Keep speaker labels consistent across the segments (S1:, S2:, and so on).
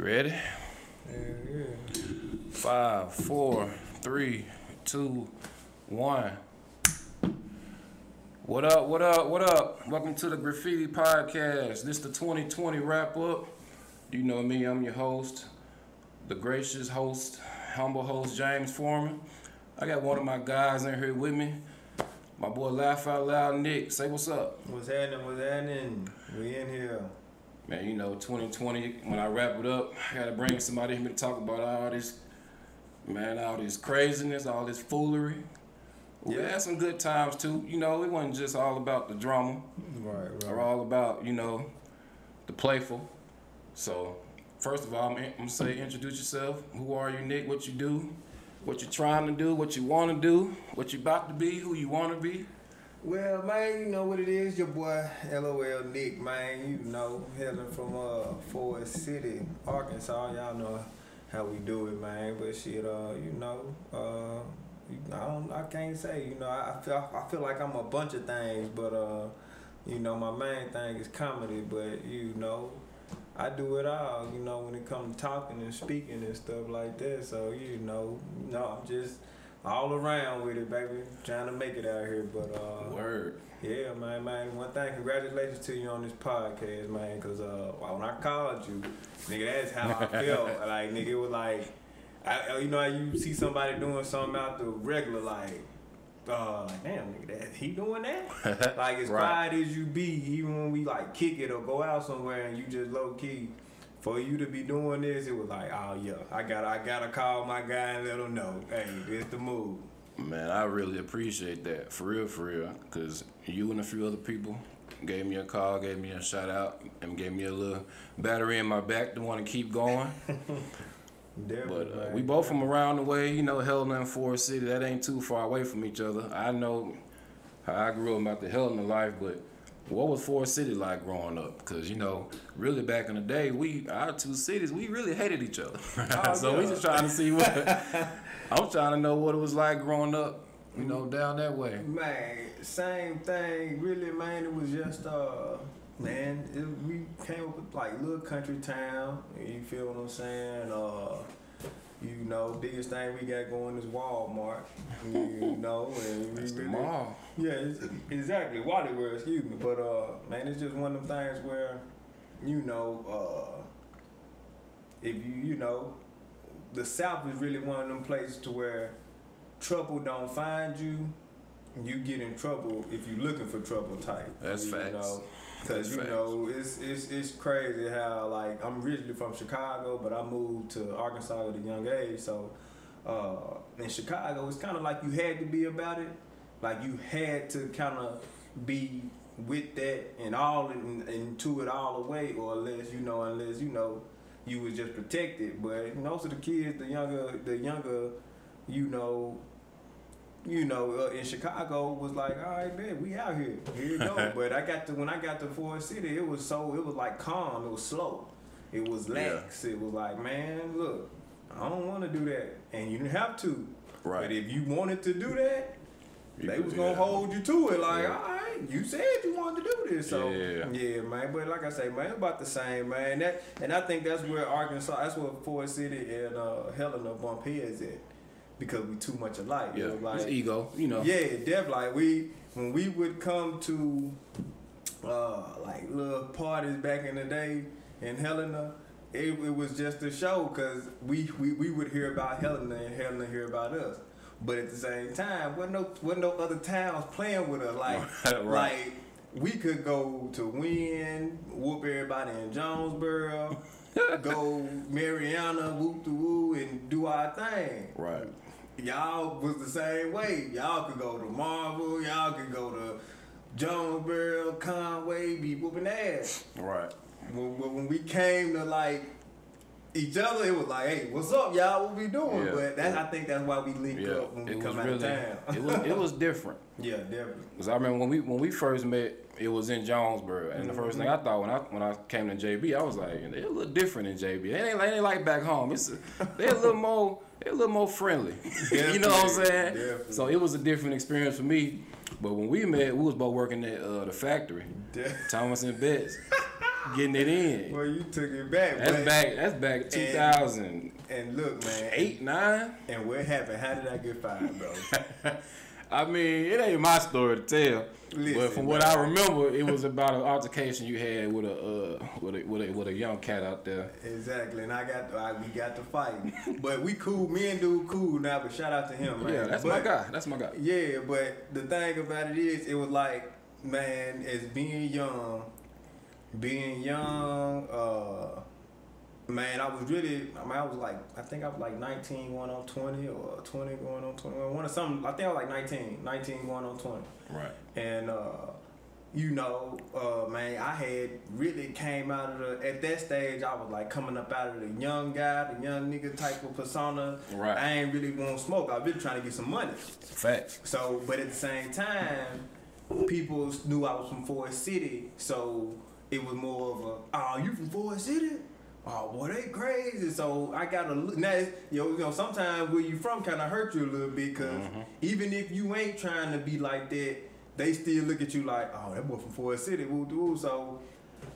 S1: You ready?
S2: Yeah.
S1: Five, four, three, two, one. What up, what up, what up? Welcome to the Graffiti Podcast. This the 2020 wrap up. You know me, I'm your host, the gracious host, humble host, James Foreman. I got one of my guys in here with me. My boy Laugh Out Loud Nick. Say what's up.
S2: What's happening? What's happening? We in here.
S1: Man, you know, 2020, when I wrap it up, I gotta bring somebody here to talk about all this, man, all this craziness, all this foolery. We
S2: Yeah.
S1: had some good times too. You know, it wasn't just all about the drama
S2: Right, right.
S1: or all about, you know, the playful. So, first of all, I'm, I'm gonna say introduce yourself. Who are you, Nick? What you do? What you trying to do? What you want to do? What you about to be? Who you want to be?
S2: Well, man, you know what it is, your boy LOL Nick, man. You know, hailing from uh Forest City, Arkansas. Y'all know how we do it, man. But shit, uh, you know, uh, I don't, I can't say. You know, I, I feel, I feel like I'm a bunch of things, but uh, you know, my main thing is comedy. But you know, I do it all. You know, when it comes to talking and speaking and stuff like that. So you know, know, I'm just all around with it, baby. Trying to make it out here, but uh,
S1: Word.
S2: yeah, man, man. One thing, congratulations to you on this podcast, man. Cause uh, when I called you, nigga, that's how I felt. like, nigga, it was like, I, you know, how you see somebody doing something out the regular, like, uh, like, damn, nigga, that he doing that? like, as
S1: Right.
S2: quiet as you be, even when we like kick it or go out somewhere and you just low key. For you to be doing this, it was like, oh yeah, I gotta, I gotta call my guy and let him know, hey, this the move.
S1: Man, I really appreciate that. For real, for real. Because you and a few other people gave me a call, gave me a shout out, and gave me a little battery in my back to want to keep going. But uh, we both from around the way, you know, Helena and Forest City. That ain't too far away from each other. I know how I grew up about the Helena life, but what was Forest City like growing up? Because, you know, really back in the day, we, our two cities, we really hated each other.
S2: Oh,
S1: so we just trying to see what, I'm trying to know what it was like growing up, you know, down that way.
S2: Man, same thing. Really, man. It was just uh, man. It, we came up with like little country town. You feel what I'm saying? Uh, you know, biggest thing we got going is Walmart. You know, and we really,
S1: mall.
S2: yeah, exactly. Wally World, excuse me. But uh, man, it's just one of them things where, you know, uh, if you you know, the South is really one of them places to where trouble don't find you. You get in trouble if you're looking for trouble type.
S1: That's
S2: you
S1: facts.
S2: Know? Cause you
S1: facts.
S2: know it's it's it's crazy how like I'm originally from Chicago, but I moved to Arkansas at a young age. So uh, in Chicago, it's kind of like you had to be about it. Like you had to kind of be with that and all in, into it all the way, or unless you know, unless you know, you was just protected. But most of the kids, the younger, the younger, you know, you know, uh, in Chicago was like, all right, man, we out here, here you go. but I got to when I got to Forest City, it was so it was like calm, it was slow, it was lax, it was like, man, look, I don't want to do that, and you didn't have to.
S1: Right.
S2: But if you wanted to do that,
S1: You
S2: they was gonna
S1: that.
S2: hold you to it. Like,
S1: Yeah.
S2: all right, you said you wanted to do this, so
S1: Yeah.
S2: man. But like I say, man, it's about the same, man. That and I think that's where Arkansas, that's where Forest City and uh, Helena bump heads at because we too much alike.
S1: Yeah,
S2: It like,
S1: it's ego, you know.
S2: yeah, definitely. Like we when we would come to uh like little parties back in the day in Helena, it, it was just a show because we, we we would hear about Helena and Helena hear about us. But at the same time, wasn't no wasn't no other towns playing with us. Like
S1: Right.
S2: like we could go to Wynne, whoop everybody in Jonesboro, go Marianna, whoop the woo, and do our thing.
S1: Right.
S2: Y'all was the same way. Y'all could go to Marvell. Y'all could go to Jonesboro, Conway, be whooping ass.
S1: Right.
S2: When, when when we came to like each other, it was like, hey, what's up, y'all? What we doing?
S1: Yeah.
S2: But that I think that's why we link
S1: Yeah.
S2: up when
S1: It was
S2: come out
S1: really,
S2: of town.
S1: it was it was different.
S2: yeah, definitely.
S1: Cause I remember when we when we first met, it was in Jonesboro, and the first thing I thought when I when I came to JB, I was like, they're a little different in JB. They ain't, they ain't like back home. It's a, they're a little more they're a little more friendly. you know what I'm saying?
S2: Definitely.
S1: So it was a different experience for me. But when we met, we was both working at uh, the factory,
S2: De-
S1: Thomas and Betts. getting it in.
S2: Well, you took it back.
S1: That's
S2: but-
S1: back. That's back 2008,
S2: And look, man.
S1: eight nine.
S2: And what happened? How did I get fired, bro?
S1: I mean, it ain't my story to tell, but from what
S2: bro.
S1: I remember, it was about an altercation you had with a uh, with a with a with a young cat out there.
S2: exactly. And I got I, we got to fight, but we cool. Me and dude cool now. But shout out to him, man.
S1: Yeah, that's
S2: but,
S1: my guy. That's my guy.
S2: Yeah, but the thing about it is, it was like, man, as being young, being young, uh, man, I was really, I mean, I was like, I think I was like 19 going on 20 or 20 going on 21, one or something. I think I was like 19, 19 going on 20.
S1: Right.
S2: And, uh, you know, uh, man, I had really came out of the, at that stage, I was like coming up out of the young guy, the young nigga type of persona.
S1: Right.
S2: I ain't really want to smoke. I was really trying to get some money.
S1: Facts.
S2: So, but at the same time, people knew I was from Forest City, so it was more of a, oh, you from Forest City? Oh, boy, they crazy. So I got to look. Now, you know, you know, sometimes where you from kind of hurt you a little bit, because mm-hmm. even if you ain't trying to be like that, they still look at you like, oh, that boy from Forest City, woo woo. So,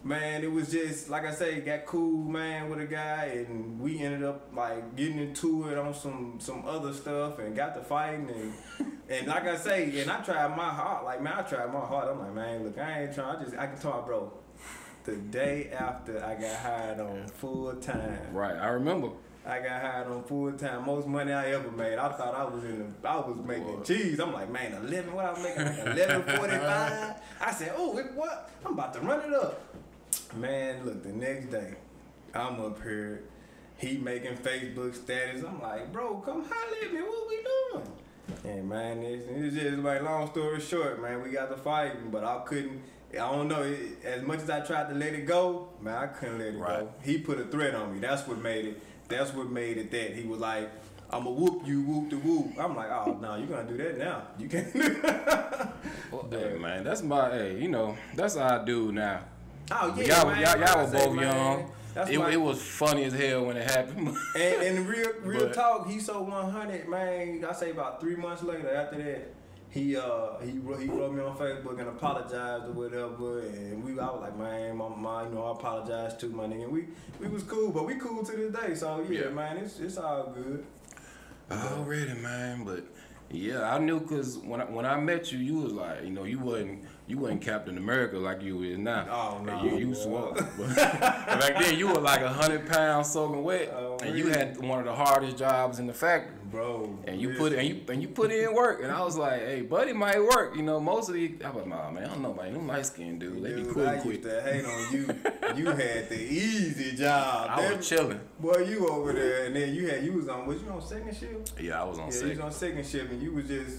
S2: man, it was just like I say, got cool, man, with a guy, and we ended up like getting into it on some some other stuff, and got to fighting, and and like I say, and I tried my heart, like man, I tried my heart. I'm like, man, look, I ain't trying. I just I can talk, bro. The day after I got hired on full time,
S1: Right. I remember.
S2: I got hired on full time. Most money I ever made. I thought I was in the, I was making cheese. I'm like, man, eleven. What I was making? Like eleven forty five. I said, oh, it, what? I'm about to run it up. Man, look, the next day, I'm up here. He making Facebook status. I'm like, bro, come holler at me. What we doing? And man, it's, it's just like long story short, man. We got to fighting, but I couldn't. I don't know. It, as much as I tried to let it go, man, I couldn't let it
S1: Right.
S2: go. He put a threat on me. That's what made it. That's what made it that. He was like, "I'ma whoop you, whoop the whoop." I'm like, "Oh no, you're gonna do that now? You can't."
S1: Well, hey, man, that's my. Hey, you know, that's how I do now.
S2: oh yeah,
S1: y'all,
S2: man.
S1: y'all, y'all
S2: I
S1: were both
S2: man,
S1: young.
S2: That's
S1: It,
S2: my-
S1: it was funny as hell when it happened.
S2: And, and real, real
S1: But-
S2: talk, he sold 100, man. I say about three months later. After that, he uh he wrote, he wrote me on Facebook and apologized or whatever. And we, I was like, man, my, my you know, I apologize too, my nigga. And we we was cool, but we cool to this day. So yeah,
S1: Yeah.
S2: man, it's it's all good.
S1: Already, man, but yeah, I knew because when I, when I met you, you was like, you know, you wasn't you wasn't Captain America like you is now.
S2: Oh, no,
S1: you, you swole. Back then, you were like a hundred pounds soaking wet,
S2: Oh,
S1: and you had one of the hardest jobs in the factory.
S2: Bro,
S1: And you put and you and you put in work, and I was like, "Hey, buddy, might work." You know, most of the I was like, "Nah, man, I don't know, man. Them light skinned dudes, they be
S2: Dude,
S1: cool
S2: I
S1: quick."
S2: used to hate on you. you had the easy job.
S1: I
S2: That-
S1: was chilling.
S2: Boy, you over there, and then you had you was on. Was you on second shift?
S1: Yeah, I was on
S2: Yeah,
S1: set.
S2: you was on second shift, and you was just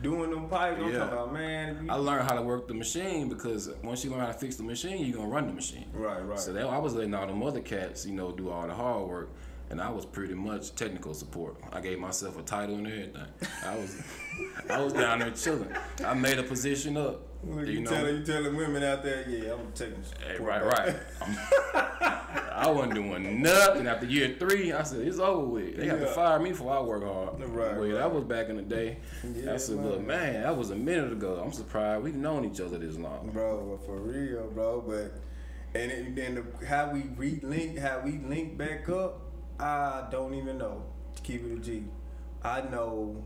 S2: doing them pipes. I'm
S1: Yeah.
S2: talking about, man.
S1: I learned how to work the machine because once you learn how to fix the machine, you're gonna run the machine.
S2: right, right.
S1: So that, I was letting all them other cats, you know, do all the hard work, and I was pretty much technical support. I gave myself a title and everything. I was, I was down there chilling. I made a position up.
S2: Look,
S1: you
S2: you,
S1: know,
S2: telling you telling women out there, yeah, I'm taking.
S1: Hey,
S2: support
S1: right, right. I'm- wasn't doing nothing. After year three, I said it's over with. They got to fire me for I work hard.
S2: Right,
S1: Well,
S2: right.
S1: that was back in the day.
S2: Yeah,
S1: I said,
S2: man.
S1: look, man, that was a minute ago. I'm surprised we've known each other this long.
S2: bro, for real, bro. But and then the, how we relink, how we link back up, I don't even know. To keep it a G, I know.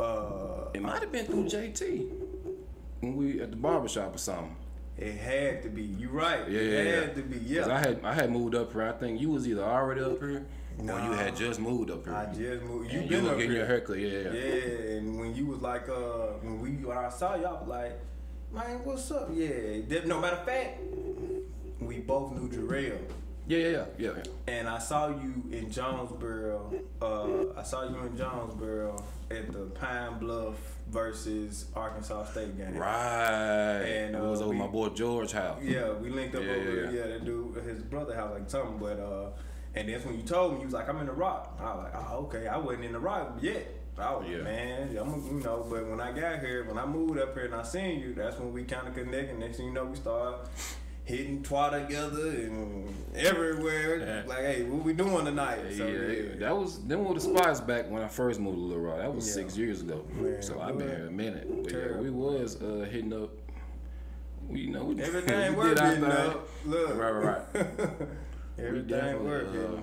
S2: Uh,
S1: It might have been through JT when we at the barbershop or something.
S2: it had to be. You right.
S1: Yeah,
S2: it
S1: yeah,
S2: had
S1: yeah.
S2: to be. Yeah.
S1: I had I had moved up here. I think you was either already up here or you had just moved up here.
S2: I just moved. You
S1: And
S2: been
S1: you
S2: up
S1: getting
S2: here.
S1: your haircut, yeah, yeah.
S2: Yeah, and when you was like, uh, when we when I saw y'all, like, man, what's up? Yeah. No matter of fact, we both knew Jarrell.
S1: Yeah, yeah, yeah, yeah.
S2: And I saw you in Jonesboro. Uh, I saw you in Jonesboro at the Pine Bluff versus Arkansas State game.
S1: Right.
S2: And,
S1: it was
S2: uh,
S1: over
S2: we-
S1: my boy George house.
S2: Yeah, we linked up
S1: Yeah,
S2: over
S1: yeah,
S2: yeah, that dude, his brother house like something. But uh, and that's when you told me you was like, I'm in the rock. I was like, oh okay, I wasn't in the rock yet. I was
S1: Yeah.
S2: like, man, I'm you know. But when I got here, when I moved up here and I seen you, that's when we kind of connected. Next thing you know, we started hitting twat together and everywhere.
S1: Yeah.
S2: Like, hey, what we doing tonight?
S1: Yeah,
S2: So,
S1: yeah, that was them were the spots back when I first moved to Little Rock. That was six years ago.
S2: Man,
S1: so I've been here a minute. But yeah, we was uh, hitting up we you know we,
S2: Everything
S1: we
S2: working
S1: did our
S2: Look.
S1: Right, right, right.
S2: Everything working.
S1: Uh,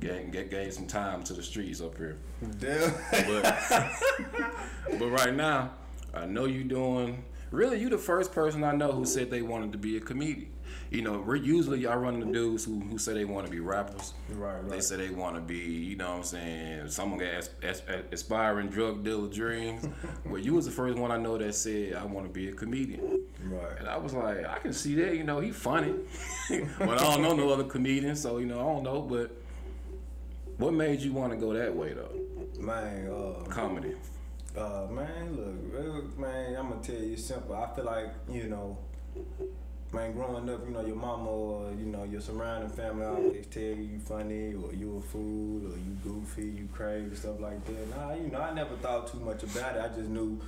S1: gave, gave, gave some time to the streets up here.
S2: Damn.
S1: But but right now, I know you doing. Really, you the first person I know who said they wanted to be a comedian. You know, we're usually I run into dudes who, who say they want to be rappers.
S2: Right, right.
S1: They say they want to be, you know what I'm saying, someone got as, as, aspiring drug dealer dreams. well, you was the first one I know that said I want to be a comedian.
S2: Right.
S1: And I was like, I can see that, you know, he funny. but I don't know no other comedians, so you know, I don't know. But what made you want to go that way though?
S2: Man, uh,
S1: Comedy.
S2: Uh, man, look, man, I'm gonna tell you simple. I feel like you know, man, growing up, you know, your mama or you know your surrounding family always tell you you funny or you a fool or you goofy, you crazy, stuff like that. Nah, you know, I never thought too much about it. I just knew.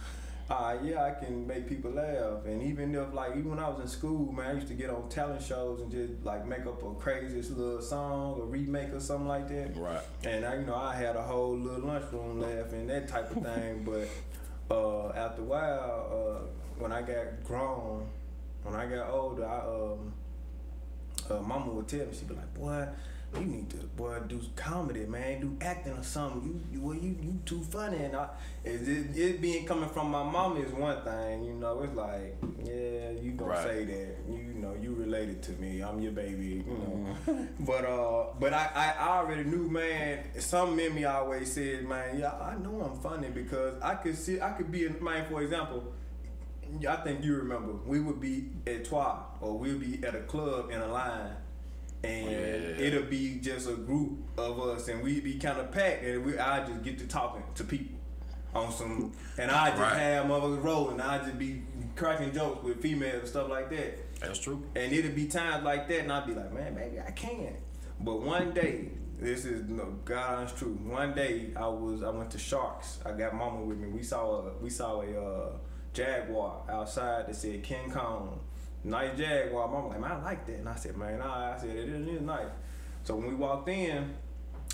S2: Uh, yeah, I can make people laugh, and even if like even when I was in school, man, I used to get on talent shows and just like make up a craziest little song or remake or something like that.
S1: Right.
S2: And I, you know, I had a whole little lunchroom laugh and that type of thing. but uh, after a while, uh, when I got grown, when I got older, I um, uh, mama would tell me, she'd be like, "Boy, you need to, boy, do comedy, man, do acting or something. You, you, well, you, you too funny." And I, it, it, it being coming from my mama is one thing, you know. It's like, yeah, you gonna
S1: Right.
S2: say that, you know, you related to me. I'm your baby, you know. But uh, but I, I already knew, man. Something in me always said, man, yeah, I know I'm funny because I could see, I could be, in, man. For example, I think you remember, we would be at Twa or we'd be at a club in a line. And
S1: Yeah.
S2: it'll be just a group of us, and we'd be kind of packed, and we I just get to talking to people on some, and I just
S1: Right.
S2: have motherfuckers rolling. I just be cracking jokes with females and stuff like that.
S1: That's true.
S2: And it'll be times like that, and I'd be like, man, maybe I can. But one day, this is no God honest truth. One day, I was I went to Sharks. I got Mama with me. We saw a we saw a uh, Jaguar outside that said King Kong. Nice Jaguar. Mama like, man, I like that. And I said, man, nah. I said it is nice. So when we walked in,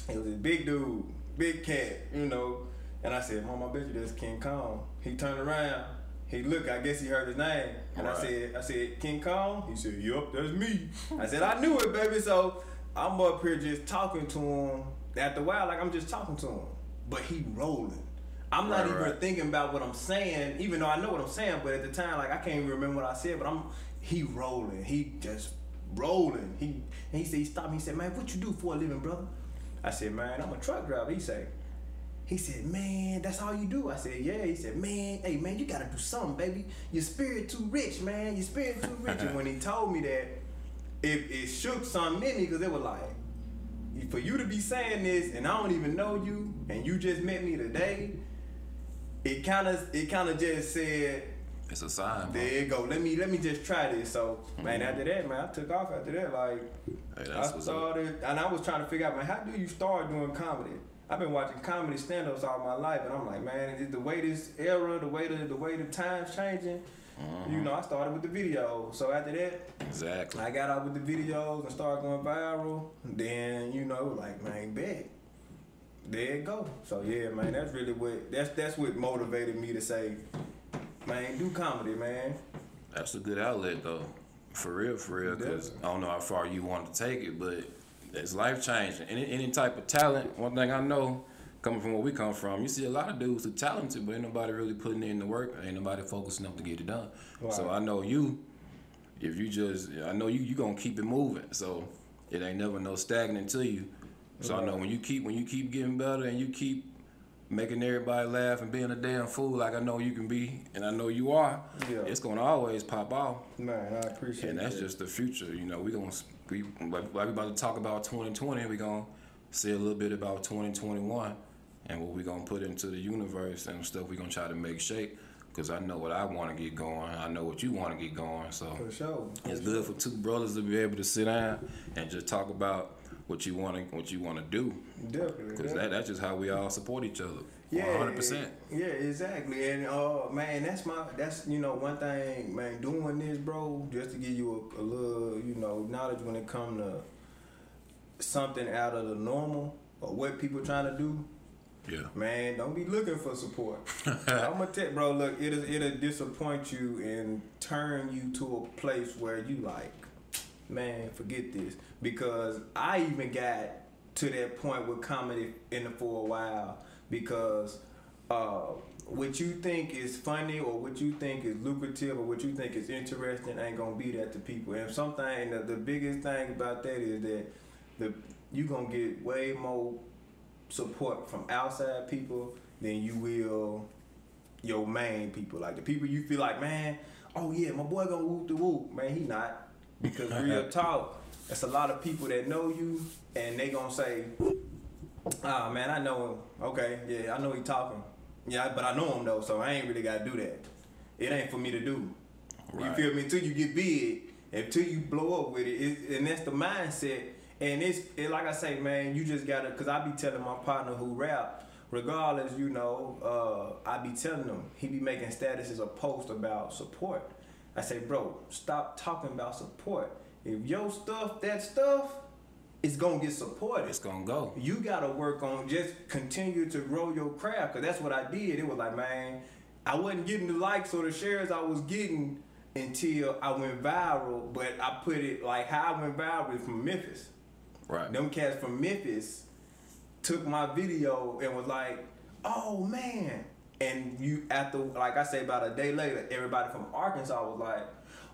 S2: it was this big dude, big cat, you know. And I said, Mom, I bet you that's King Kong. He turned around. He looked, I guess he heard his name. And I said, I said, King Kong? He said, Yup, that's me. I said, I knew it, baby. So I'm up here just talking to him. After a while, like I'm just talking to him. But he rolling. I'm not
S1: Right,
S2: even
S1: right.
S2: thinking about what I'm saying, even though I know what I'm saying, but at the time, like I can't even remember what I said, but I'm he rolling. He just rolling. He and he said he stopped me, he said, Man, what you do for a living, brother? I said, Man, I'm a truck driver. He said, he said, Man, that's all you do. I said, Yeah. He said, Man, hey man, you gotta do something, baby. Your spirit too rich, man. Your spirit too rich. and when he told me that, it, it shook something in me because it was like, for you to be saying this and I don't even know you and you just met me today, it kind of it kind of just said,
S1: It's a sign.
S2: there you go. Let me let me just try this. So man, after that, man, I took off after that. Like
S1: Hey,
S2: I started, and I was trying to figure out, man, how do you start doing comedy? I've been watching comedy stand-ups all my life, and I'm like, man, is the way this era, the way the the way the times changing.
S1: Mm-hmm.
S2: You know, I started with the video. So after that,
S1: Exactly.
S2: I got out with the videos and started going viral. Then you know, like man, bet. There it go. So yeah, man, that's really what that's that's what motivated me to say, man, do comedy, man.
S1: That's a good outlet though. For real, for real. Cause I don't know how far you want to take it, but it's life changing. Any any type of talent. One thing I know, coming from where we come from, you see a lot of dudes who talented, but ain't nobody really putting in the work. Ain't nobody focusing up to get it done. So I know you. If you just, I know you. You gonna keep it moving. So it ain't never no stagnant to you. So I know when you keep when you keep getting better and you keep making everybody laugh and being a damn fool like I know you can be and I know you are,
S2: Yeah.
S1: it's gonna always pop off.
S2: Man, I appreciate it.
S1: And that's
S2: that.
S1: just the future. You know, we gonna we like like we about to talk about 2020. We gonna say a little bit about 2021 and what we gonna put into the universe and stuff. We gonna try to make shape. Cause I know what I want to get going. I know what you want to get going. So
S2: for sure.
S1: it's good for two brothers to be able to sit down and just talk about what you want to what you want to do.
S2: Definitely.
S1: Cause that, that's just how we all support each other.
S2: Yeah,
S1: 100. percent
S2: Yeah, exactly. And uh, man, that's my that's you know one thing, man. Doing this, bro, just to give you a, a little you know knowledge when it come to something out of the normal or what people trying to do.
S1: Yeah.
S2: Man, don't be looking for support. I'm gonna tell bro, look, it'll it'll disappoint you and turn you to a place where you like, man, forget this. Because I even got to that point with comedy in it for a while because uh, what you think is funny or what you think is lucrative or what you think is interesting ain't gonna be that to people. And something the, the biggest thing about that is that the you gonna get way more support from outside people than you will your main people. Like the people you feel like, man, oh yeah, my boy gonna whoop the whoop. Man, he not. Because real talk, it's a lot of people that know you and they gonna say, ah oh, man, I know him. Okay, yeah, I know he talking. Yeah, but I know him though, so I ain't really gotta do that. It ain't for me to do. Right. You feel me? Until you get big, until you blow up with it, it and that's the mindset. And it's it, like I say, man, you just gotta. Cause I be telling my partner who rap, regardless, you know, uh, I be telling him he be making statuses a post about support. I say, bro, stop talking about support. If your stuff, that stuff, it's gonna get supported.
S1: It's gonna go.
S2: You gotta work on just continue to grow your craft, cause that's what I did. It was like, man, I wasn't getting the likes or the shares I was getting until I went viral. But I put it like how I went viral from Memphis.
S1: Right.
S2: Them cats from Memphis took my video and was like, "Oh man." And you after like I say about a day later, everybody from Arkansas was like,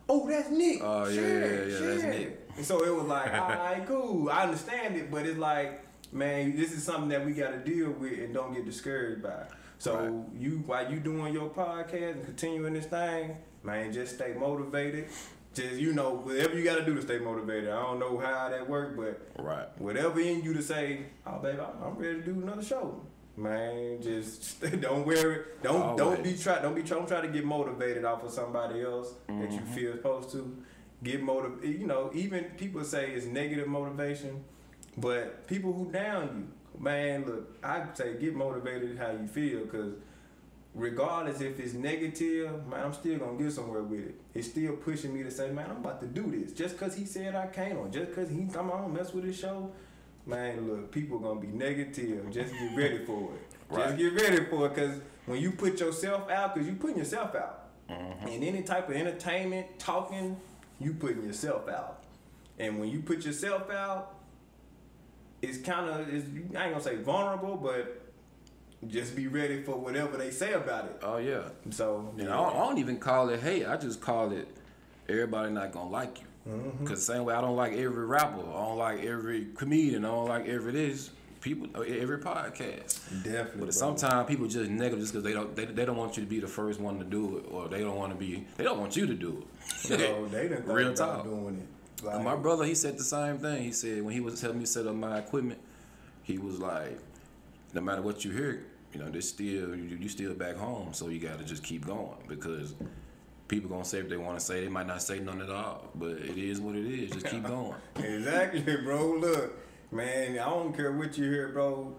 S2: "Oh, that's Nick."
S1: Oh yeah, yeah, yeah, that's Nick.
S2: And so it was like, all right, cool. I understand it, but it's like, man, this is something that we got to deal with and don't get discouraged by. So right. you, while you doing your podcast and continuing this thing, man, just stay motivated. Just you know, whatever you got to do to stay motivated. I don't know how that works, but
S1: right,
S2: whatever in you to say, oh baby, I'm ready to do another show. Man, just don't wear it. Don't Always. don't be try don't be try, don't try to get motivated off of somebody else mm-hmm. that you mm-hmm. feel supposed to get motive. You know, even people say it's negative motivation, but people who down you, man, look, I say get motivated how you feel, cause regardless if it's negative, man, I'm still gonna get somewhere with it. It's still pushing me to say, man, I'm about to do this. Just cause he said I can't, or just cause he I'm on mess with his show, man, look, people gonna be negative. Just get ready for it. Right. Just get ready for it, cause when you put yourself out, cause you putting yourself out. Mm-hmm. In any type of entertainment, talking, you putting yourself out. And when you put yourself out, it's kind of, I ain't gonna say vulnerable, but just be ready for whatever they say about it.
S1: Oh yeah.
S2: So
S1: yeah, I, don't, I, don't, even call it hate. I just call it everybody not gonna like you. Mm-hmm. Cause same way I don't like every rapper, I don't like every comedian, I don't like every this people every podcast.
S2: Definitely.
S1: But sometimes people just negative just because they don't they, they don't want you to be the first one to do it, or they don't want to be they don't want you to do
S2: it. No, they didn't real talk doing it.
S1: Like, my brother, he said the same thing. He said when he was helping me set up my equipment, he was like, no matter what you hear, you know, there's still you, you still back home, so you got to just keep going because people gonna say if they want to say. They might not say none at all, but it is what it is. Just keep going.
S2: exactly, bro. Look, Man, I don't care what you hear, bro.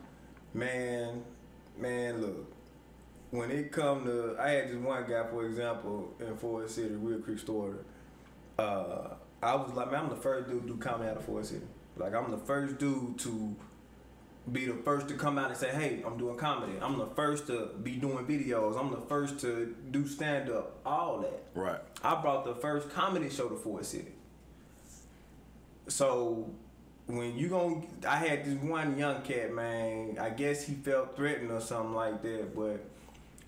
S2: Man, man, look. When it come to, I had just one guy, for example, in Forest City, Real Creek Store. Uh, I was like, man, I'm the first dude to do comedy out of Forest City. Like, I'm the first dude to be the first to come out and say, hey, I'm doing comedy. I'm the first to be doing videos. I'm the first to do stand up, all that.
S1: Right.
S2: I brought the first comedy show to Fort City. So when you going I had this one young cat, man. I guess he felt threatened or something like that, but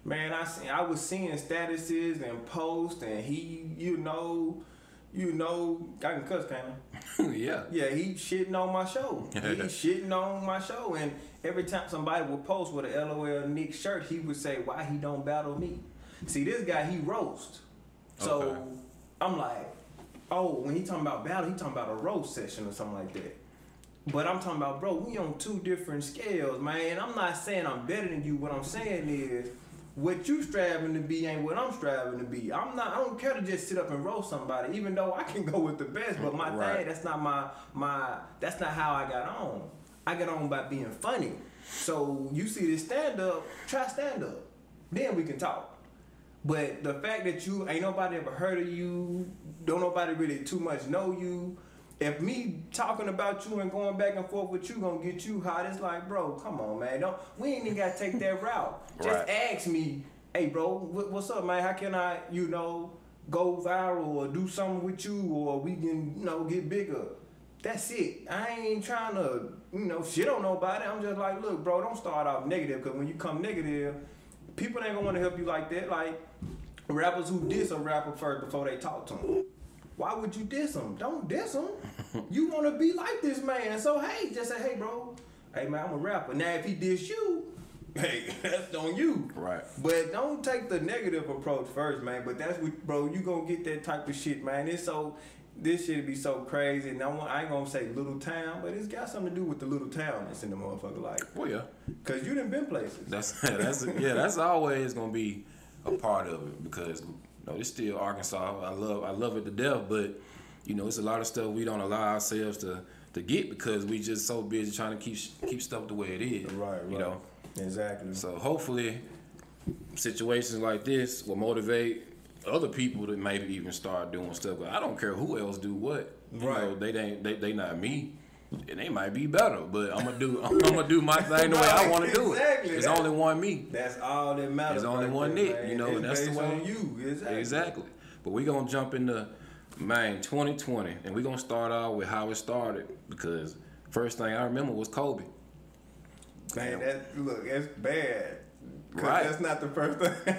S2: man, I I was seeing statuses and posts, and he, you know, you know, I can cuss,
S1: can yeah.
S2: Yeah, he shitting on my show. he shitting on my show, and every time somebody would post with a LOL Nick shirt, he would say, "Why he don't battle me?" See, this guy he roast. So okay. I'm like, oh, when he talking about battle, he talking about a roast session or something like that. But I'm talking about, bro, we on two different scales, man. I'm not saying I'm better than you. What I'm saying is, what you striving to be ain't what I'm striving to be. I'm not. I don't care to just sit up and roast somebody, even though I can go with the best. But my right. thing, that's not my my. That's not how I got on. I got on by being funny. So you see this stand up, try stand up. Then we can talk. But the fact that you ain't nobody ever heard of you, don't nobody really too much know you if me talking about you and going back and forth with you gonna get you hot, it's like, bro, come on, man. Don't we ain't even gotta take that route. Just
S1: Right.
S2: ask me, hey, bro, what, what's up, man? How can I, you know, go viral or do something with you, or we can, you know, get bigger. That's it. I ain't trying to, you know, shit on nobody. I'm just like, look, bro, don't start off negative, cause when you come negative, people ain't gonna want to help you like that. Like rappers who diss a rapper first before they talk to him. Why would you diss him? Don't diss him. you want to be like this man. So hey, just say, hey, bro. Hey man, I'm a rapper. Now if he diss you, hey, that's on you.
S1: Right.
S2: But don't take the negative approach first, man. But that's what, bro. You gonna get that type of shit, man. It's so. This shit be so crazy, and I, want, I ain't gonna say little town, but it's got something to do with the little town that's in the motherfucker, like,
S1: Well, yeah.
S2: cause you done been places.
S1: That's that's yeah. That's always gonna be a part of it because know it's still Arkansas. I love I love it to death, but you know it's a lot of stuff we don't allow ourselves to to get because we just so busy trying to keep keep stuff the way it is.
S2: Right,
S1: You know.
S2: Exactly.
S1: So hopefully, situations like this will motivate other people to maybe even start doing stuff. But I don't care who else do what. You
S2: Right.
S1: know, they ain't they, they not me. And they might be better, but I'm gonna do I'm gonna do my thing the way I want to do
S2: Exactly.
S1: it. It's only one me.
S2: That's all that matters.
S1: It's only
S2: right
S1: one Nick, you know,
S2: It's
S1: and that's the way-
S2: on you. Exactly.
S1: Exactly. But we gonna jump into man 2020, and we gonna start out with how it started because first thing I remember was Kobe.
S2: Man, that look, that's bad.
S1: Right.
S2: That's not the first thing.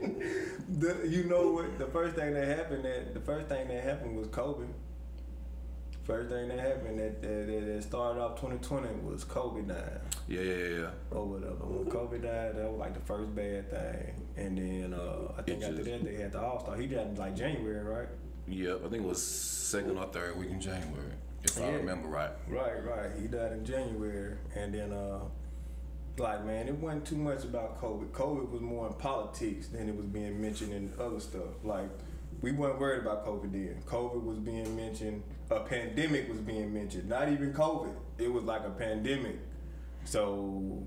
S2: the, you know what? The first thing that happened that the first thing that happened was Kobe. First thing that happened that that, that, that started off 2020 was Kobe died
S1: Yeah, yeah, yeah, yeah.
S2: or whatever. When Kobe died, that was like the first bad thing. And then uh, I think
S1: It
S2: after
S1: just-
S2: that they had the All Star. He died in like January, right?
S1: Yep, I think it was second or third week in January, if I remember right.
S2: Right, right. He died in January, and then uh, like man, it wasn't too much about COVID. COVID was more in politics than it was being mentioned in other stuff. Like we weren't worried about COVID then. COVID was being mentioned. A pandemic was being mentioned. Not even COVID. It was like a pandemic. So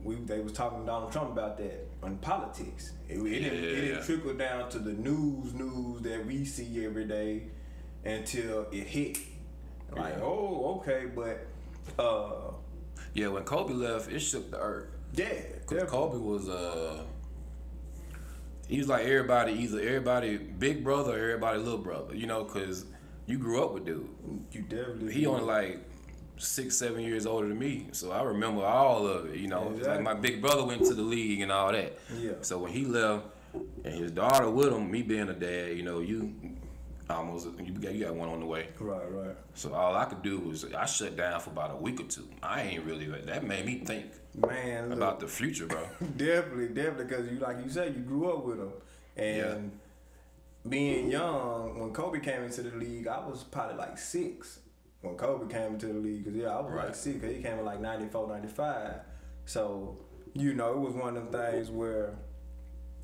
S2: we they was talking to Donald Trump about that on politics. It, it, didn't, it didn't trickle down to the news news that we see every day until it hit. Like,
S1: Yeah.
S2: oh, okay, but uh,
S1: Yeah, when Kobe left, it shook the earth.
S2: yeah,
S1: Cause. Kobe was uh, he was like everybody, either everybody big brother or everybody little brother. You know, cause you grew up with dude.
S2: you definitely.
S1: He only like six, seven years older than me, so I remember all of it. You know, It's like my big brother went to the league and all that.
S2: Yeah.
S1: So when he left, and his daughter with him, me being a dad, you know, you almost you got you got one on the way.
S2: Right, right.
S1: So all I could do was I shut down for about a week or two. I ain't really that made me think
S2: Man, look,
S1: about the future, bro.
S2: definitely, definitely, because you like you said, you grew up with him, and being young when Kobe came into the league, I was probably like six when Kobe came into the league. Cause yeah, I was like
S1: Right.
S2: six. Cause he came in like 94, 95. So you know, it was one of them things where.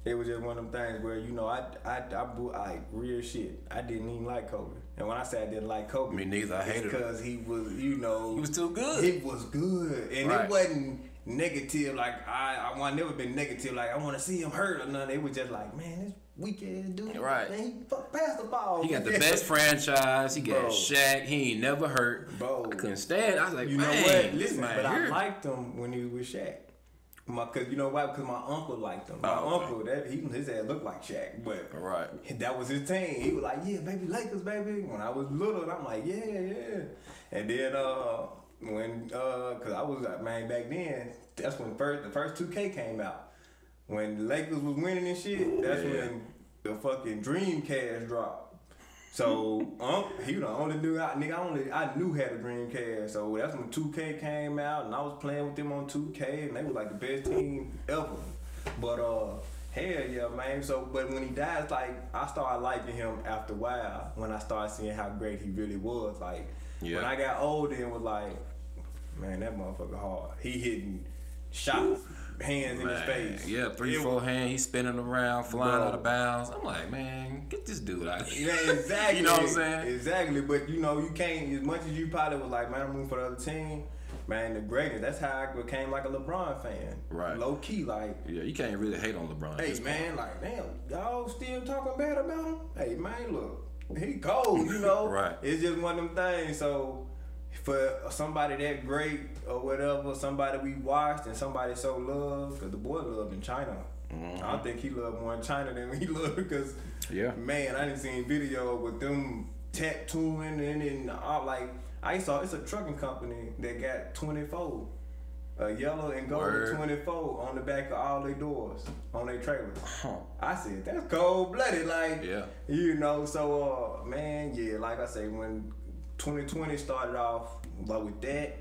S2: It was just one of them things where you know I I I, boo- I real shit. I didn't even like Kobe, and when I say I didn't like Kobe,
S1: Me neither. I hated him.
S2: because he was you know
S1: He was too good.
S2: He was good, and
S1: Right.
S2: it wasn't negative. Like I, I want never been negative. Like I want to see him hurt or nothing. It was just like, man, this weak ass dude.
S1: Right.
S2: Man, he fuck pass the ball.
S1: He got the best franchise. He got
S2: Bro.
S1: Shaq. He ain't never hurt.
S2: Bro.
S1: I couldn't stand. I was like,
S2: You know what? Listen,
S1: man
S2: but I liked him when he was with Shaq. My, cause you know why? Because my uncle liked him. My
S1: Oh, okay.
S2: uncle, that he his ass looked like Shaq, but
S1: Right.
S2: that was his team. He was like, yeah, baby, Lakers, baby. When I was little, and I'm like, yeah, yeah. And then uh, when uh, cause I was like, man, back then, that's when first the first 2K came out. When the Lakers was winning and shit, that's
S1: Yeah.
S2: when the fucking Dreamcast dropped. So um, he the only knew I nigga I only I knew had a Dreamcast. So that's when 2K came out and I was playing with them on 2K and they were like the best team ever. But uh hell yeah man. So but when he died, it's like I started liking him after a while when I started seeing how great he really was. Like
S1: Yeah.
S2: when I got older and was like, man, that motherfucker hard. He hitting shots, hands in his face.
S1: Yeah, three,
S2: It
S1: four hands. He's spinning around, flying
S2: Bro.
S1: out of bounds. I'm like, man, get this dude out of here.
S2: Yeah, exactly.
S1: you know what I'm saying?
S2: Exactly. But you know, you can't as much as you probably was like, man, I'm rooting for the other team. Man, the greatest. That's how I became like a LeBron fan.
S1: Right.
S2: Low key, like,
S1: Yeah, you can't really hate on LeBron.
S2: hey man, like, damn, y'all still talking bad about him? Hey man, look, he cold, you know.
S1: Right.
S2: It's just one of them things. So for somebody that great or whatever, somebody we watched and somebody so loved, because the boy loved in China. I don't think he loved more in China than he loved because
S1: Yeah.
S2: man, I didn't see any video with them tattooing and then all like I saw it's a trucking company that got 24. A yellow and gold
S1: Word.
S2: 24 on the back of all their doors, on their trailers.
S1: Huh.
S2: I said, that's cold blooded. Like,
S1: Yeah.
S2: you know, so, uh, man, yeah, like I say, when 2020 started off, but with that,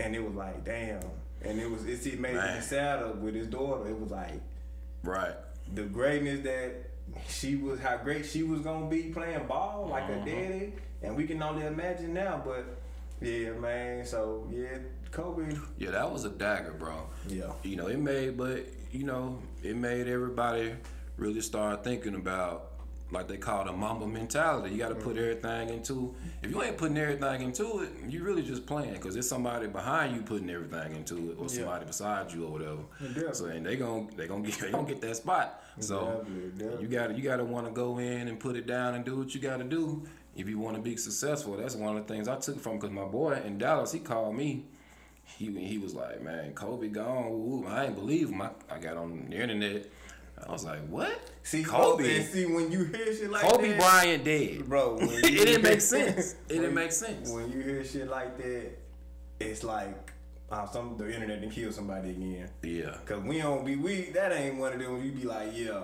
S2: and it was like, damn. And it was, it's, it made
S1: Man.
S2: me sadder with his daughter. It was like,
S1: Right.
S2: the greatness that she was, how great she was gonna be playing ball like
S1: Uh-huh.
S2: her daddy, and we can only imagine now. But yeah, man. So yeah, Kobe.
S1: Yeah, that was a dagger, bro.
S2: Yeah.
S1: You know, it made, but you know, it made everybody really start thinking about like they call it a mamba mentality. You got to put everything into. If you ain't putting everything into it, you really just playing because there's somebody behind you putting everything into it, or
S2: Yeah.
S1: somebody beside you, or whatever.
S2: definitely.
S1: So and they gon' they gonna get they gonna get that spot. So
S2: Definitely, definitely.
S1: you got you got to want to go in and put it down and do what you got to do if you want to be successful. That's one of the things I took from because my boy in Dallas he called me. He he was like, man, Kobe gone. Ooh, I ain't believe him. I, I got on the internet. I was like, what?
S2: See
S1: Kobe.
S2: And see when you hear shit like
S1: Kobe
S2: that,
S1: Bryant dead.
S2: bro. when
S1: it didn't make sense. It
S2: when-
S1: didn't make sense.
S2: When you hear shit like that, it's like uh, some the internet done kill somebody again.
S1: Yeah.
S2: Cause we don't be we that ain't one of them. You be like yeah,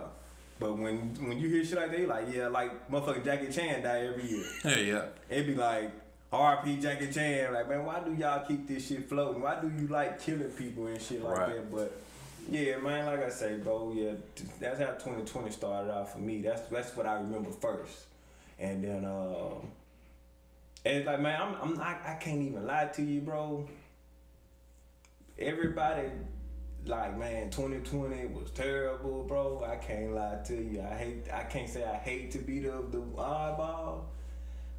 S2: but when when you hear shit like that, you like yeah, like motherfucking Jackie Chan die every year.
S1: Hey, yeah.
S2: It'd be like R.P. Jackie Chan. Like man, why do y'all keep this shit floating? Why do you like killing people and shit like
S1: Right.
S2: that? But yeah, man, like I say, bro, yeah, that's how 2020 started out for me. That's that's what I remember first, and then um, and it's like man, I'm I'm not I can't even lie to you, bro. Everybody. Like man, 2020 was terrible, bro. I can't lie to you. I hate. I can't say I hate to be the the oddball,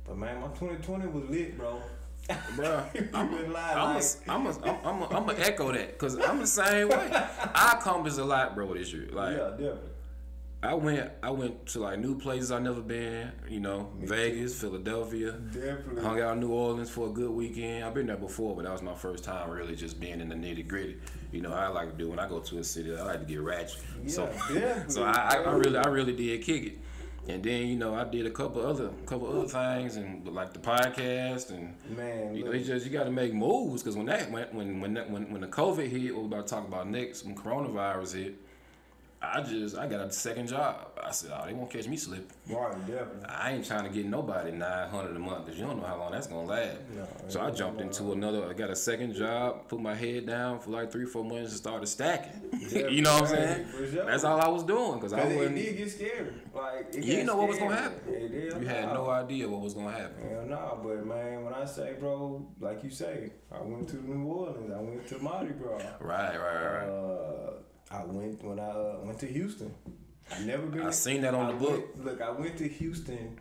S2: but man, my 2020 was lit, bro.
S1: Bro, I'm
S2: lying,
S1: I'm a, I'm a, I'm a, gonna echo that because I'm the same way. I accomplished a lot, bro, this year. Like
S2: yeah, definitely.
S1: I went, I went to like new places I've never been. You know, Vegas, Philadelphia.
S2: Definitely.
S1: Hung out in New Orleans for a good weekend. I've been there before, but that was my first time really just being in the nitty gritty. You know, I like to do when I go to a city, I like to get ratchet. Yeah, so,
S2: Yeah,
S1: so I, I, I really, I really did kick it. And then you know, I did a couple other, couple other things, and like the podcast, and
S2: Man,
S1: you know, it's just you got to make moves because when that when when when that, when when the COVID hit, what we about to talk about next, when coronavirus hit, I just I got a second job. I said, oh, they won't catch me slipping.
S2: Right, definitely.
S1: I ain't trying to get nobody nine hundred a month because you don't know how long that's gonna last.
S2: No,
S1: so I jumped into another. I got a second job, put my head down for like three, four months, and started stacking. you know what I'm saying?
S2: sure.
S1: That's all I was doing because I
S2: Cause it, did get scary. Like it
S1: You know what was gonna happen.
S2: It did.
S1: You had no idea what was gonna happen.
S2: Hell nah, but man, when I say bro, like you say, I went to New Orleans, I went to Mardi Gras.
S1: Right, right, right. right.
S2: Uh, I went when I uh, went to Houston. I never been.
S1: I seen that on
S2: I
S1: the book.
S2: went- look, I went to Houston.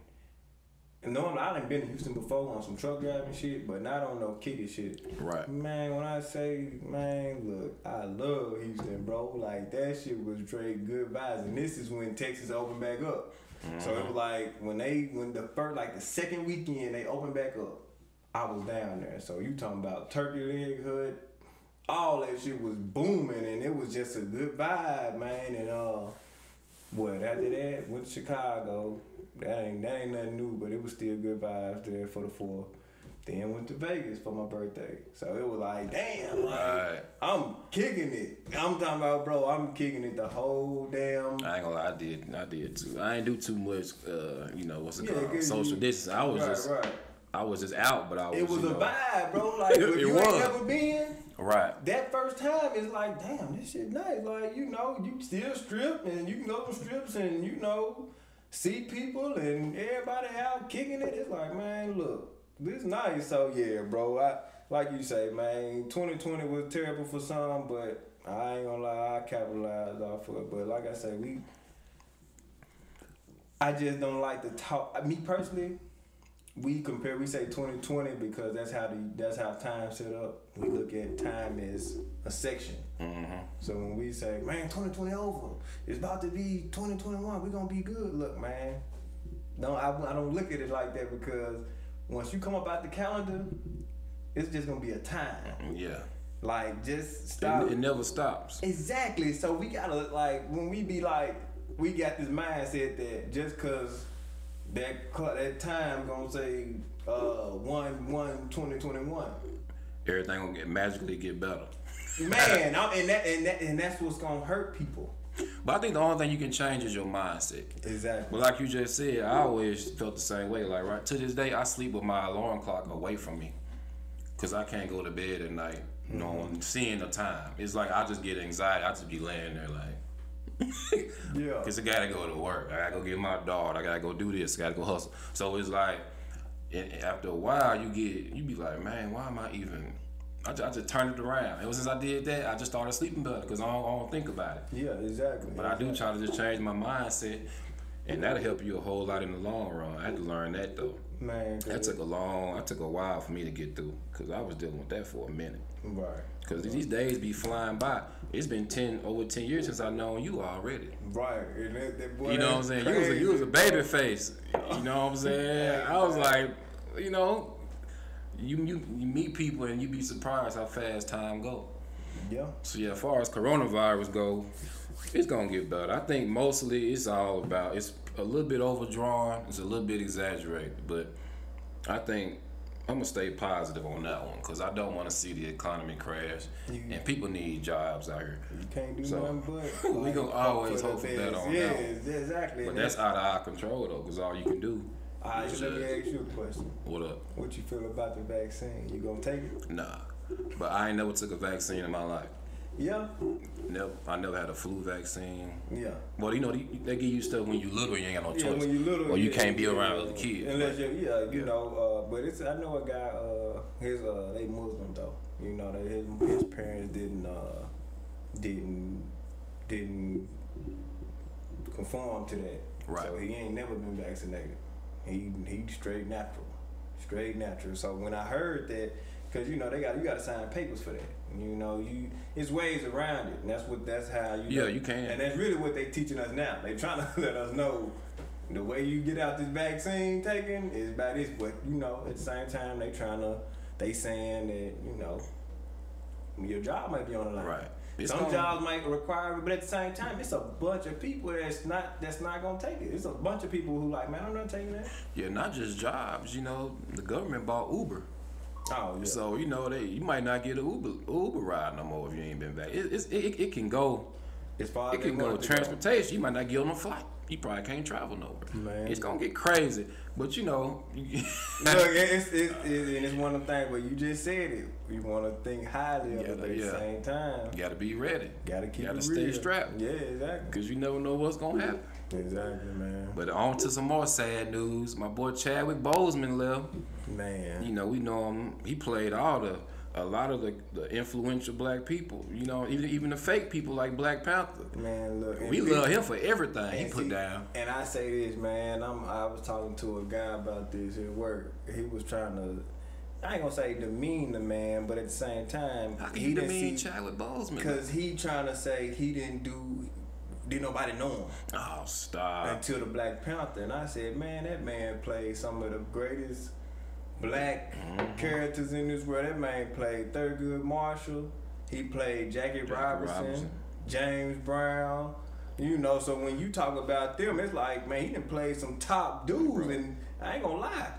S2: And normally I done been to Houston before on some truck driving shit, but not on no kicking shit.
S1: Right.
S2: Man, when I say, man, look, I love Houston, bro. Like that shit was straight good vibes, and this is when Texas opened back up. So it was like when they, when the first, like the second weekend they opened back up, I was down there. So you talking about Turkey Leg Hut, all that shit was booming, and it was just a good vibe, man. And uh, what after that went to Chicago. That ain't that ain't nothing new, but it was still good vibes there for the fourth. Then went to Vegas for my birthday. So it was like, damn, like,
S1: Right.
S2: I'm kicking it. I'm talking about, bro. I'm kicking it the whole damn.
S1: I ain't gonna lie, I did, I did too. I ain't do too much, uh, you know, what's it
S2: Yeah,
S1: called, social distance. I was
S2: right,
S1: just,
S2: right.
S1: I was just out, but I was.
S2: It was a
S1: know,
S2: vibe, bro. Like if you
S1: was.
S2: ain't never been,
S1: Right.
S2: that first time is like, damn, this shit nice. Like you know, you still strip and you can go to strips and you know see people and everybody out kicking it. It's like, man, look, this nice. So yeah, bro. I like you say, man. 2020 was terrible for some, but I ain't gonna lie, I capitalized off of it. But like I say, we. I just don't like to talk. Me personally, we compare we say 2020 because that's how the that's how time set up. We look at time as a section.
S1: Mm-hmm.
S2: So when we say, man, 2020 over, it's about to be 2021, we're gonna be good. Look, man, don't I, I don't look at it like that because once you come up out the calendar, it's just gonna be a time.
S1: Yeah.
S2: Like just stop.
S1: It, it never stops.
S2: Exactly. So we gotta like when we be like we got this mindset that just cause that cl- that time gonna say uh one one twenty twenty one.
S1: Everything gonna get magically get better.
S2: Man, I'm, and that and that and that's what's gonna hurt people.
S1: But I think the only thing you can change is your mindset.
S2: Exactly.
S1: But like you just said, I always felt the same way. Like right to this day, I sleep with my alarm clock away from me, cause I can't go to bed at night knowing seeing the time. It's like I just get anxiety. I just be laying there like.
S2: Yeah.
S1: Cause I gotta go to work. I gotta go get my dog. I gotta go do this. I gotta go hustle. So it's like, and after a while, you get you be like, man, why am I even? I just, I just turned it around. Ever since I did that, I just started sleeping better because I don't, I don't think about it.
S2: Yeah, exactly.
S1: But I do try to just change my mindset, and that'll help you a whole lot in the long run. I had to learn that though.
S2: Man,
S1: That took a long, that took a while for me to get through, cause I was dealing with that for a minute.
S2: right.
S1: Cause these days be flying by. It's been ten over ten years since I known you already.
S2: Right. That, that boy,
S1: You know what I'm saying? You was a, you was a baby face. You know what I'm saying? I was like, you know, you, you you meet people and you be surprised how fast time go.
S2: Yeah.
S1: So yeah, as far as coronavirus go, it's gonna get better. I think mostly it's all about it's a little bit overdrawn, it's a little bit exaggerated, but I think I'm gonna stay positive on that one because I don't want to see the economy crash,
S2: You-
S1: and people need jobs out here.
S2: You can't do
S1: So,
S2: nothing but.
S1: we
S2: like,
S1: gonna always hope for that on
S2: yeah,
S1: that
S2: Yeah, exactly.
S1: But
S2: And
S1: that's out of our control though, because all you can do.
S2: All right, let me ask you a question.
S1: What up?
S2: What you feel about the vaccine? You gonna take it?
S1: Nah, but I ain't never took a vaccine in my life.
S2: Yeah.
S1: Never, I never had a flu vaccine.
S2: Yeah.
S1: Well, you know, they, they give you stuff when you little, you ain't got no
S2: Yeah,
S1: choice.
S2: when you little,
S1: or you
S2: yeah,
S1: can't be around
S2: yeah.
S1: other kids.
S2: Unless you, yeah, you
S1: Yeah.
S2: know. Uh, but it's I know a guy. Uh, his uh, they Muslim though. You know, that his his parents didn't uh, didn't didn't conform to that.
S1: Right.
S2: So he ain't never been vaccinated. He he straight natural, straight natural. So when I heard that, because you know they got you got to sign papers for that. You know you it's ways around it, and that's what that's how you.
S1: Yeah,
S2: know-
S1: you can.
S2: And that's really what they're teaching us now. They're trying to let us know the way you get out this vaccine taken is by this, but you know at the same time they trying to they saying that you know your job might be on the line.
S1: Right. It's
S2: Some
S1: gonna-
S2: jobs might require it, but at the same time, it's a bunch of people that's not that's not gonna take it. It's a bunch of people who like, man, I'm not taking that.
S1: Yeah, not just jobs. You know, the government bought Uber,
S2: Oh yeah.
S1: so you know they you might not get an Uber Uber ride no more if you ain't been back. It, it's, it, it can go.
S2: as far
S1: It can go
S2: it to
S1: transportation. You might not get on a flight. You probably can't travel nowhere.
S2: Man.
S1: It's gonna get crazy. But you know,
S2: Look, it's, it's, it's, and it's one of the things where you just said it. You want to think highly of it, at
S1: yeah.
S2: the same time,
S1: you gotta be ready.
S2: gotta keep
S1: Gotta
S2: it
S1: stay
S2: real.
S1: strapped.
S2: Yeah, exactly.
S1: Cause you never know what's gonna happen.
S2: Exactly, man.
S1: But on to some more sad news. My boy Chadwick Boseman left.
S2: Man.
S1: You know, we know him. He played all the a lot of the, the influential black people. You know, even even the fake people like Black Panther.
S2: Man, look.
S1: We love him for everything he put
S2: see,
S1: down.
S2: And I say this, man. I'm. I was talking to a guy about this at work. He was trying to. I ain't gonna say demean the man, but at the same time,
S1: How can
S2: he
S1: demean
S2: see
S1: Chadwick Boseman?
S2: because he trying to say he didn't do. Did nobody know him
S1: Oh, stop.
S2: until the Black Panther? And I said, man, that man played some of the greatest black
S1: Mm-hmm.
S2: characters in this world. That man played Thurgood Marshall. He played Jackie,
S1: Jackie
S2: Robinson,
S1: Robinson.
S2: James Brown. You know, so when you talk about them, it's like, man, he done played some top dudes, and I ain't gonna lie,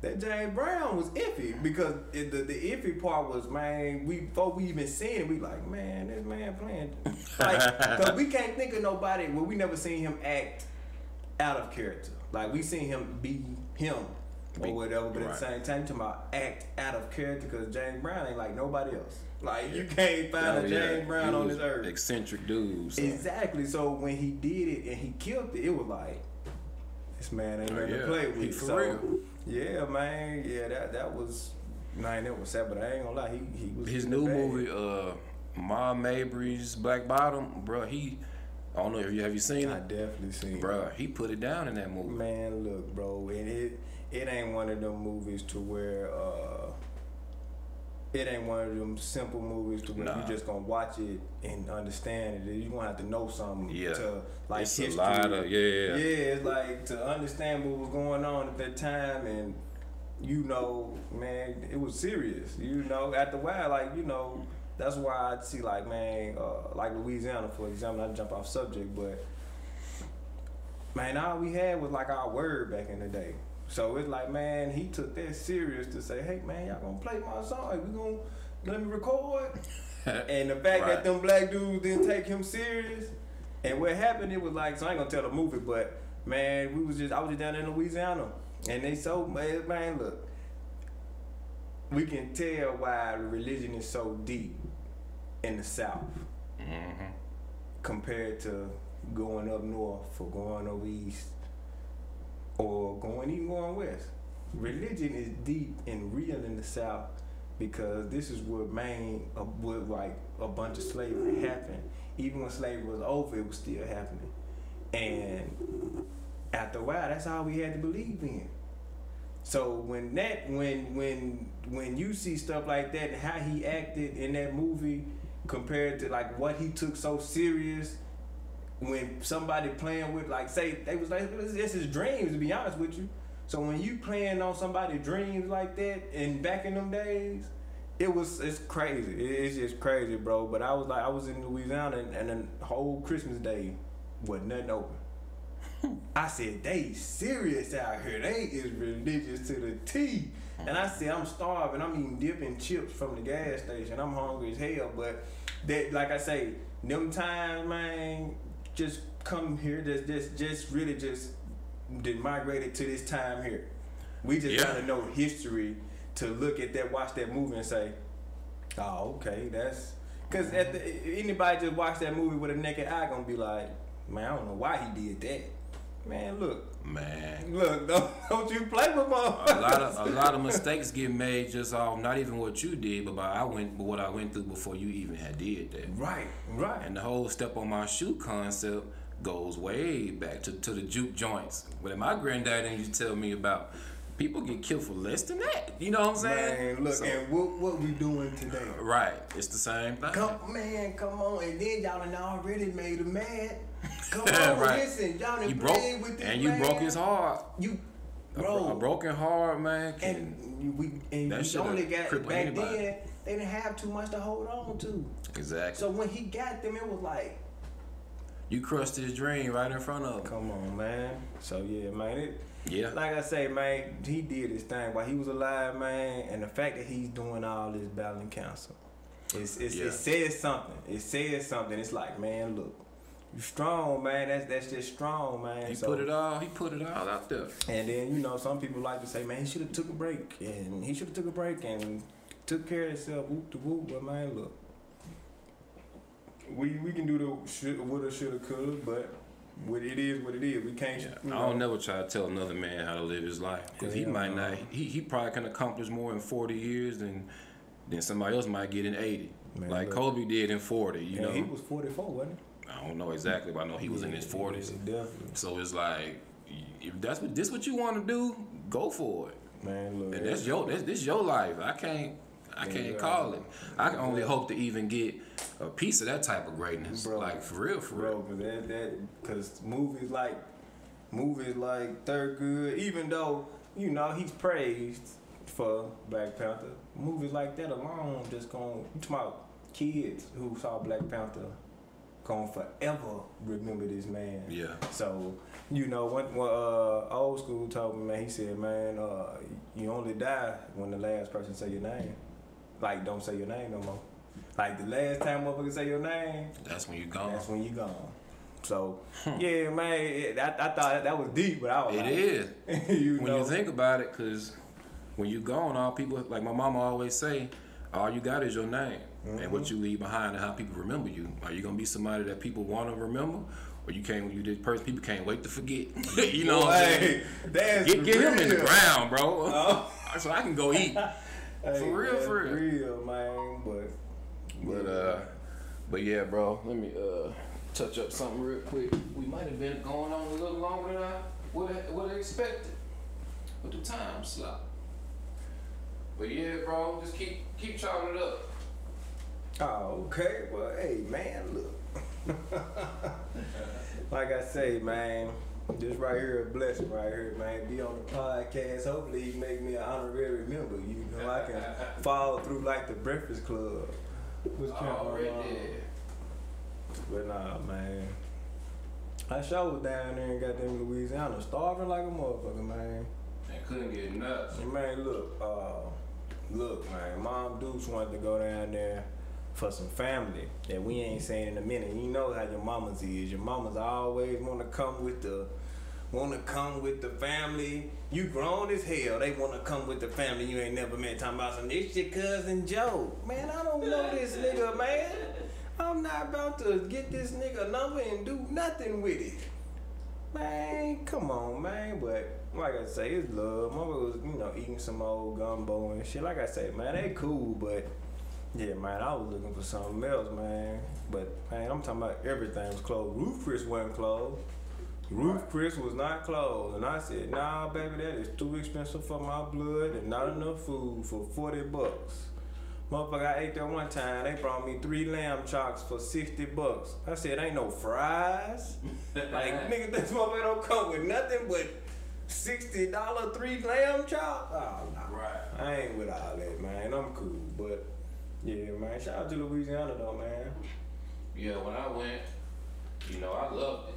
S2: that James Brown was iffy because it, the the iffy part was, man, we before we even seen it, we like, man, this man playing, like, cause we can't think of nobody. Well, we never seen him act out of character. Like we seen him be him or whatever, but at the same time, talking about act out of character because James Brown ain't like nobody else. Like you can't find
S1: Oh,
S2: a
S1: yeah.
S2: James Brown
S1: He
S2: on this earth.
S1: Eccentric dude. so-
S2: Exactly. So when he did it and he killed it, it was like this man ain't
S1: Oh, yeah.
S2: to play with.
S1: He for
S2: so
S1: real.
S2: yeah, man, yeah, that that was man, that was sad, but I ain't gonna lie, he he was
S1: His new movie, uh, Ma Rainey's Black Bottom, bro. He, I don't know if you have you seen it.
S2: I definitely seen. it.
S1: bro. He put it down in that movie.
S2: Man, look, bro, and it it ain't one of them movies to where uh it ain't one of them simple movies to where
S1: Nah.
S2: you just gonna watch it and understand it. You gonna have to know something
S1: Yeah.
S2: to like
S1: it's
S2: history.
S1: a of yeah.
S2: yeah, it's like to understand what was going on at that time and you know, man, it was serious. You know, at the while, like, you know, that's why I see like, man, uh, like Louisiana, for example, I jump off subject, but man, all we had was like our word back in the day. So it's like, man, he took that serious to say, hey, man, y'all gonna play my song. We gonna let me record. and the fact
S1: Right.
S2: that them black dudes didn't take him serious, and what happened, it was like, so I ain't gonna tell the movie, but man, we was just, I was just down in Louisiana, and they so, man, man, look, we can tell why religion is so deep in the South
S1: hmm
S2: compared to going up north or going over east or going even going west. Religion is deep and real in the South because this is where main uh, where like a bunch of slavery happened. Even when slavery was over, it was still happening. And after a while, that's all we had to believe in. So when that when when when you see stuff like that and how he acted in that movie compared to like what he took so serious when somebody playing with like say they was like it's his dreams to be honest with you. So when you playing on somebody's dreams like that and back in them days, it was it's crazy. It's just crazy, bro. But I was like I was in Louisiana and, and the whole Christmas day was nothing open. I said, they serious out here. They is religious to the T. And I said, I'm starving. I'm eating dipping chips from the gas station. I'm hungry as hell. But that, like I say, them times, man, just come here. Just, just, just really just did migrated to this time here. We just
S1: Yeah.
S2: gotta know history to look at that, watch that movie, and say, "Oh, okay, that's." Because at anybody just watch that movie with a naked eye gonna be like, "Man, I don't know why he did that." Man, look,
S1: Man.
S2: look, don't, don't you play with
S1: a lot of a lot of mistakes get made just off not even what you did, but by I went, but what I went through before you even had did that.
S2: right, right.
S1: And the whole step on my shoe concept goes way back to, to the juke joints. But my granddaddy used to tell me about people get killed for less than that. You know what I'm saying?
S2: Man, look,
S1: So-
S2: and what what we doing today?
S1: right, it's the same thing.
S2: Come, man, come on, and then y'all done already made him mad. Come on,
S1: Right.
S2: listen, y'all done
S1: you broke,
S2: with this
S1: and you
S2: man.
S1: broke his heart.
S2: You, bro,
S1: a broken heart, man.
S2: And you- we and we only got back
S1: anybody.
S2: then. They didn't have too much to hold on to.
S1: exactly.
S2: So when he got them, it was like,
S1: you crushed his dream right in front of him.
S2: come on, man. So yeah, man. It,
S1: Yeah.
S2: like I say, man, he did his thing while he was alive, man. And the fact that he's doing all this battling cancer, it's, it's,
S1: Yeah.
S2: it says something. It says something. It's like, man, look, you strong, man. That's that's just strong, man.
S1: He
S2: So-
S1: put it all. He put it all out there.
S2: And then you know, some people like to say, man, he should have took a break, and he should have took a break and took care of himself. Whoop to whoop, but man, look, we we can do the should, woulda, shoulda, coulda, but what it is, what it is. We can't.
S1: Yeah,
S2: you
S1: I don't never try to tell another man how to live his life because he might
S2: no.
S1: not. He, he probably can accomplish more in forty years than than somebody else might get in eighty,
S2: Man,
S1: like
S2: look.
S1: Kobe did in forty. You
S2: and
S1: know,
S2: he was 44, wasn't
S1: I don't know exactly, but I know he was in his forties.
S2: Definitely,
S1: So it's like, if that's what this what you want to do, go for it.
S2: man. Look,
S1: And that's your that's this your life. I can't I can't
S2: Yeah.
S1: call it. I can only hope to even get a piece of that type of greatness.
S2: Bro.
S1: Like for real, for
S2: bro,
S1: real.
S2: that that because movies like movies like Thurgood, even though you know he's praised for Black Panther, movies like that alone just gonna you talking about kids who saw Black Panther gonna forever remember this man.
S1: Yeah.
S2: So, you know, when, when uh, old school told me, man, he said, man, uh, you only die when the last person say your name. Like, don't say your name no more. Like, the last time motherfucker say your name,
S1: That's when you gone.
S2: that's when you gone. So, yeah, man, it, I, I thought that was deep, but I was
S1: It
S2: like,
S1: is.
S2: you
S1: when
S2: know,
S1: you think about it, because when you gone, all people like my mama always say, all you got is your name and
S2: Mm-hmm.
S1: what you leave behind and how people remember you. Are you gonna be somebody that people want to remember, or you can't? You this person people can't wait to forget. you know what I'm saying?
S2: hey, that's
S1: Get, get him in the ground, bro,
S2: Oh.
S1: so I can go eat.
S2: Hey,
S1: For real, for real.
S2: real, man. But,
S1: But uh, but yeah, bro. Let me uh touch up something real quick. We might have been going on a little longer than I would have, would have expected with the time slot. But yeah, bro, just keep keep chopping it up.
S2: Oh, okay. Well, hey, man, look. like I say, man, this right here a blessing right here, man. Be on the podcast. Hopefully, you make me an honorary member. You know, I can follow through like the Breakfast Club. What's
S1: Already
S2: on?
S1: did.
S2: But nah, man. I sure was down there in goddamn Louisiana, starving like a motherfucker, man.
S1: And couldn't get nuts.
S2: And man, look, uh, look, man, Mom Deuce wanted to go down there for some family that we ain't seen in a minute. You know how your mamas is. Your mamas always want to come with the, want to come with the family. You grown as hell. They want to come with the family you ain't never met. Talking about some, this your cousin Joe. Man, I don't know this nigga, man. I'm not about to get this nigga number and do nothing with it. Man, come on, man. But like I say, it's love. Mama was, you know, eating some old gumbo and shit. Like I say, man, they cool, but yeah, man, I was looking for something else, man. But man, I'm talking about everything was closed. Ruth Chris wasn't closed. Ruth Chris was not closed. And I said, nah, baby, that is too expensive for my blood and not enough food for 40 bucks. Motherfucker, I ate that one time. They brought me three lamb chops for 60 bucks. I said, ain't no fries. like, nigga, this motherfucker don't come with nothing but $60 three lamb chops. Oh, nah.
S1: Right.
S2: I ain't with all that, man. I'm cool. But, yeah, man. Shout out to Louisiana, though, man.
S1: Yeah, when I went, you know, I loved it.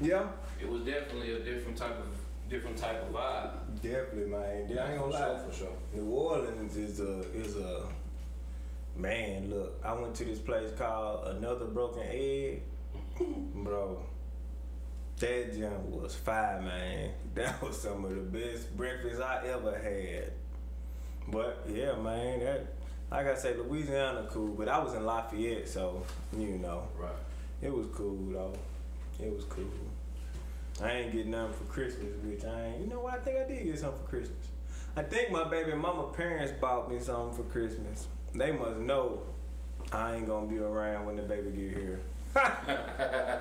S2: Yeah.
S1: It was definitely a different type of different type of vibe.
S2: Definitely, man. Yeah, I ain't gonna
S1: for
S2: lie.
S1: sure, for sure.
S2: New Orleans is a is a man. Look, I went to this place called Another Broken Egg, bro. That jam was fire, man. That was some of the best breakfast I ever had. But yeah, man, that like I say, Louisiana cool. But I was in Lafayette, so you know,
S1: Right.
S2: it was cool though. It was cool. I ain't get nothing for Christmas, which I ain't. You know what? I think I did get something for Christmas. I think my baby mama parents bought me something for Christmas. They must know I ain't gonna be around when the baby get here. I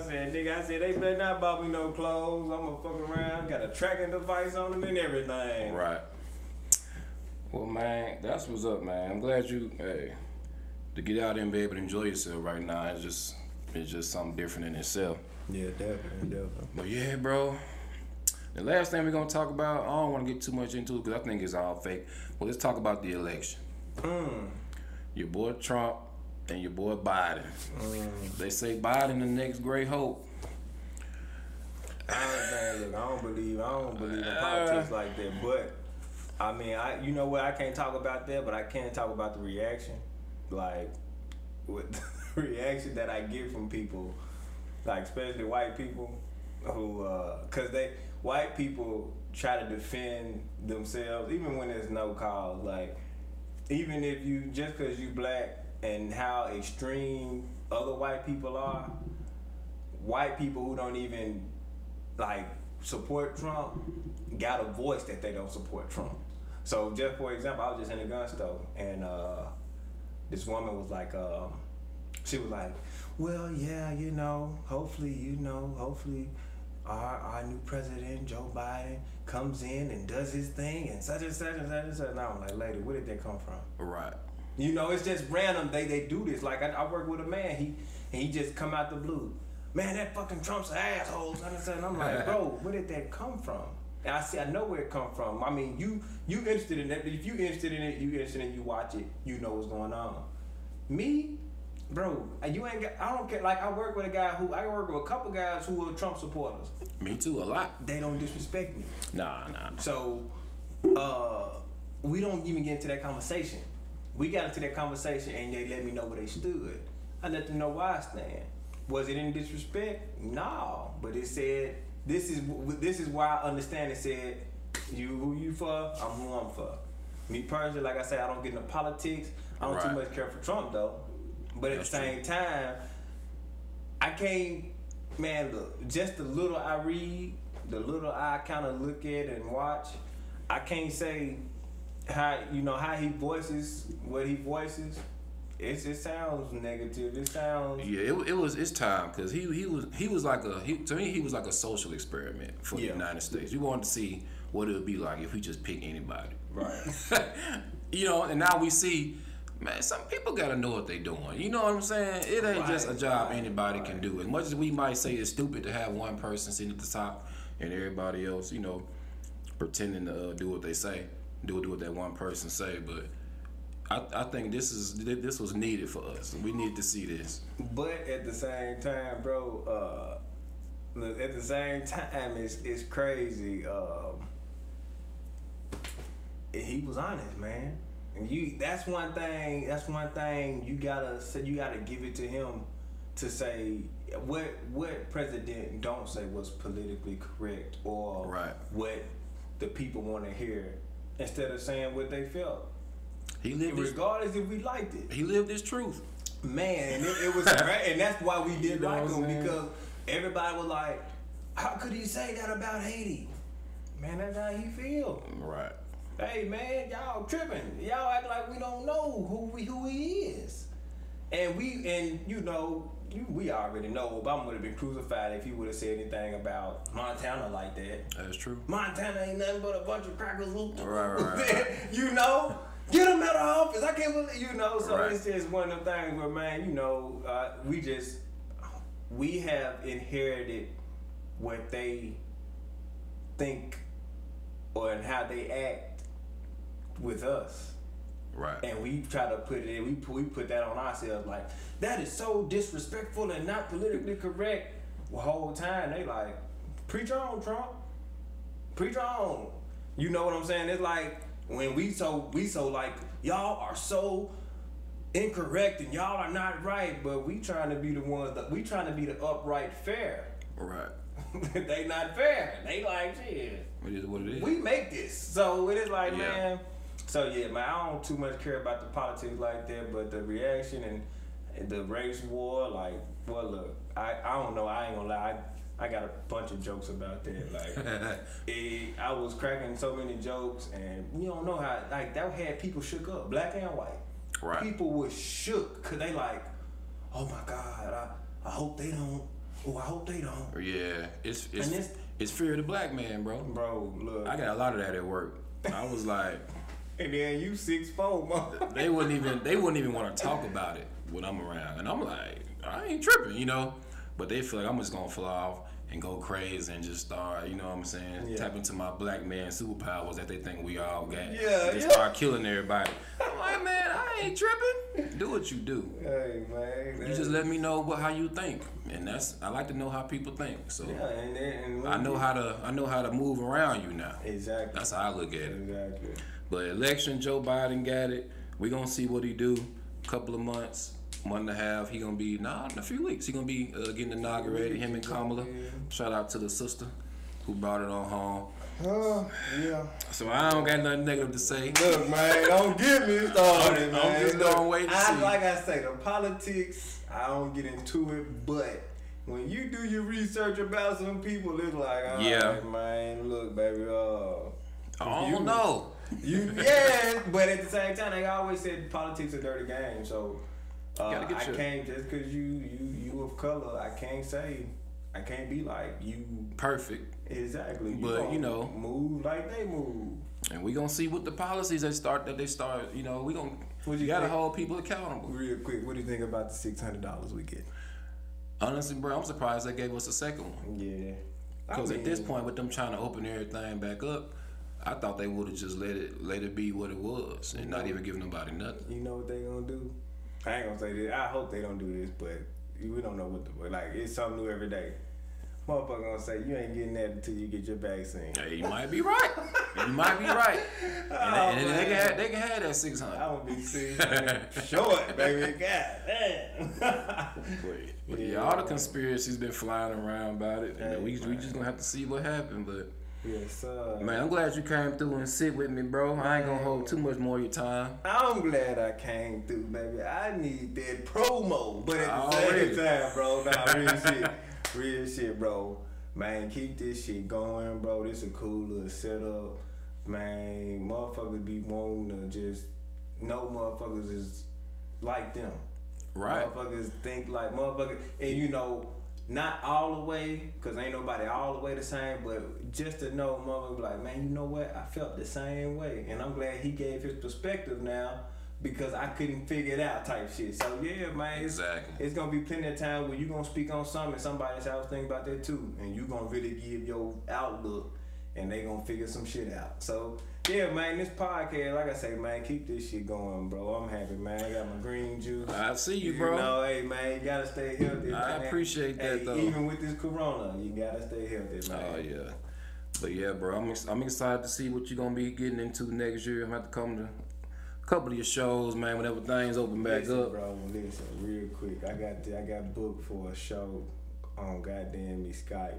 S2: said, nigga, I said they better not buy me no clothes. I'm gonna fuck around. Got a tracking device on them and everything.
S1: Right. Well, man, that's what's up, man. I'm glad you, hey, to get out there and be able to enjoy yourself right now. It's just, it's just something different in itself.
S2: Yeah, definitely, definitely.
S1: But yeah, bro. The last thing we're gonna talk about, I don't want to get too much into it because I think it's all fake. But let's talk about the election.
S2: Mm.
S1: Your boy Trump and your boy Biden.
S2: Mm.
S1: They say Biden the next great hope.
S2: I, man, look, I don't believe I don't believe in
S1: Uh.
S2: politics like that. But I mean, I you know what? I can't talk about that, but I can talk about the reaction, like with the reaction that I get from people, like especially white people, who uh, cause they white people try to defend themselves even when there's no cause. Like even if you just cause you black and how extreme other white people are, white people who don't even like support Trump got a voice that they don't support Trump. So just for example, I was just in a gun store and uh, this woman was like, um, she was like, well, yeah, you know, hopefully, you know, hopefully our, our new president, Joe Biden, comes in and does his thing and such and such and such and such. And I'm like, lady, where did that come from?
S1: Right.
S2: You know, it's just random. They they do this. Like I, I work with a man. He and he just come out the blue. Man, that fucking Trump's an asshole. And I'm like, bro, where did that come from? And I see, I know where it come from. I mean, you you interested in that? If you interested in it, you interested in it, you watch it. You know what's going on. Me, bro, and you ain't got. I don't care. Like I work with a guy who I work with a couple guys who are Trump supporters.
S1: Me too, a lot.
S2: They don't disrespect me.
S1: Nah, nah.
S2: So, uh, we don't even get into that conversation. We got into that conversation and they let me know where they stood. I let them know why I stand. Was it in disrespect? No, but it said this is this is why I understand. It said you who you for, I'm who I'm for. Me personally, like I said, I don't get into politics. I don't too much care for Trump though. But at the same time, I can't, man, look, just the little I read, the little I kind of look at and watch, I can't say how, you know, how he voices what he voices. It's, it sounds negative. It sounds,
S1: Yeah, it, it was it's time because he he was he was like a he to me he was like a social experiment for
S2: Yeah.
S1: the United States. You wanted to see what it would be like if we just pick anybody.
S2: Right.
S1: you know, and now we see, man, some people gotta know what they're doing. You know what I'm saying? It ain't just a job
S2: right,
S1: anybody can do. As much as we might say it's stupid to have one person sitting at the top and everybody else, you know, pretending to uh, do what they say, do do what that one person say, but. I, I think this is this was needed for us. We need to see this.
S2: But at the same time, bro, uh, at the same time, it's it's crazy. Um, he was honest, man. And you, that's one thing. That's one thing you gotta say. You gotta give it to him to say what what president don't say was politically correct or
S1: Right.
S2: what the people want to hear instead of saying what they felt,
S1: He lived his,
S2: regardless if we liked it.
S1: he lived his truth.
S2: Man, it, it was great, and that's why we did
S1: You know
S2: like him
S1: saying?
S2: because everybody was like, "How could he say that about Haiti?" Man, that's how he feel.
S1: Right.
S2: Hey, man, y'all tripping. Y'all act like we don't know who we who he is, and we and you know you, we already know Obama would have been crucified if he would have said anything about Montana like that.
S1: That's true.
S2: Montana ain't nothing but a bunch of crackers.
S1: Right, right, right.
S2: you know, get him out of office. I can't believe, you know. So
S1: Right.
S2: it's just one of them things where, man, you know, uh, we just we have inherited what they think or and how they act with us.
S1: Right.
S2: And we try to put it in, we put, we put that on ourselves like, that is so disrespectful and not politically correct. The whole time they like, preach on, Trump. Preach on. You know what I'm saying? It's like when we so we so like y'all are so incorrect and y'all are not right, but we trying to be the ones that we trying to be the upright fair.
S1: Right.
S2: they not fair. They like shit
S1: It is what it is.
S2: we make this. So it is like,
S1: Yeah.
S2: man. So yeah, man, I don't too much care about the politics like that, but the reaction and, and the race war, like, well, look, I, I don't know, I ain't gonna lie, I, I got a bunch of jokes about that. Like, it, I was cracking so many jokes, and you don't know how, like, that had people shook up, black and white.
S1: Right.
S2: People was shook, cause they like, oh my God, I, I hope they don't. Oh, I hope they don't.
S1: Yeah, it's it's
S2: this-
S1: it's fear of the black man, bro.
S2: Bro, look.
S1: I got a lot of that at work. I was like,
S2: and then you six four, mother.
S1: they wouldn't even they wouldn't even want to talk about it when I'm around, and I'm like, I ain't tripping, you know. But they feel like I'm just gonna fly off and go crazy and just start, you know what I'm saying,
S2: Yeah.
S1: tap into my black man superpowers that they think we all got.
S2: Yeah,
S1: and just
S2: yeah.
S1: start killing everybody. I'm like, man, I ain't tripping. Do what you do.
S2: Hey man,
S1: You just let me know what how you think, and that's I like to know how people think. So
S2: yeah, and, and
S1: I know
S2: you-
S1: how to I know how to move around you now.
S2: exactly.
S1: That's how I look at it.
S2: exactly.
S1: But election, Joe Biden got it. We gonna see what he do. Couple of months, month and a half. He gonna be nah in a few weeks. He gonna be uh, getting inaugurated. Him and Kamala. Shout out to the sister who brought it on home.
S2: Oh yeah.
S1: So I don't got nothing negative to say.
S2: Look, man, don't get me started, man.
S1: I'm just
S2: Look,
S1: gonna wait
S2: I,
S1: see.
S2: Like I say, the politics, I don't get into it, but when you do your research about some people, it's like, all
S1: Yeah.
S2: man, look, baby, uh,
S1: I
S2: You-
S1: don't know.
S2: you, yeah, but at the same time, they always said politics a dirty game, so. Uh, I
S1: your-
S2: can't just cause you you you of color. I can't say I can't be like you
S1: Perfect.
S2: exactly.
S1: But, you know-
S2: move like they move.
S1: And we gonna see what the policies they start that they start. You know, we gonna
S2: What
S1: you
S2: you
S1: gotta
S2: think?
S1: hold people accountable.
S2: Real quick, what do you think about the six hundred dollars we get?
S1: Honestly, bro, I'm surprised they gave us a second one.
S2: Yeah.
S1: Because at this point, with them trying to open everything back up, I thought they would have just let it let it be what it was and not even give nobody nothing.
S2: you know what they gonna do? I ain't gonna say this. I hope they don't do this, but we don't know what the but like it's something new every day. Motherfucker gonna say you ain't getting that until you get your vaccine.
S1: Hey, you might be right. You might be right. And, they, and oh, they, can have, they can have that six hundred.
S2: I don't be seeing short, baby. God damn.
S1: But yeah, all the conspiracies been flying around about it, and
S2: Hey,
S1: we we just gonna have to see what happened. But
S2: yes, sir.
S1: man, I'm glad you came through and sit with me, bro. I ain't gonna hold too much more of your time.
S2: I'm glad I came through, baby. I need that promo, but at the
S1: Already.
S2: same time, bro, nah, real shit, real shit, bro. Man, keep this shit going, bro. This a cool little setup, man. Motherfuckers be wanting to just know motherfuckers is like them.
S1: Right.
S2: Motherfuckers think like motherfuckers, and you know, not all the way, cause ain't nobody all the way the same, but just to know, mother, be like, man, you know what? I felt the same way, and I'm glad he gave his perspective now because I couldn't figure it out, type shit. So yeah, man, it's,
S1: Exactly.
S2: it's gonna be plenty of time where you gonna speak on something, and somebody else thinking about that too, and you gonna really give your outlook, and they gonna figure some shit out. So yeah, man, this podcast, like I say, man, keep this shit going, bro. I'm happy, man. I got my green juice.
S1: I see you, bro.
S2: know, hey man, you gotta stay healthy.
S1: I
S2: man.
S1: appreciate that,
S2: Hey,
S1: though.
S2: Even with this corona, you gotta stay healthy, man.
S1: Oh yeah, but yeah, bro, I'm ex- I'm excited to see what you're gonna be getting into next year. I'm gonna have to come to a couple of your shows, man. Whenever things open back
S2: listen,
S1: up.
S2: bro. Listen, real quick. I got I got booked for a show on goddamn me Skype.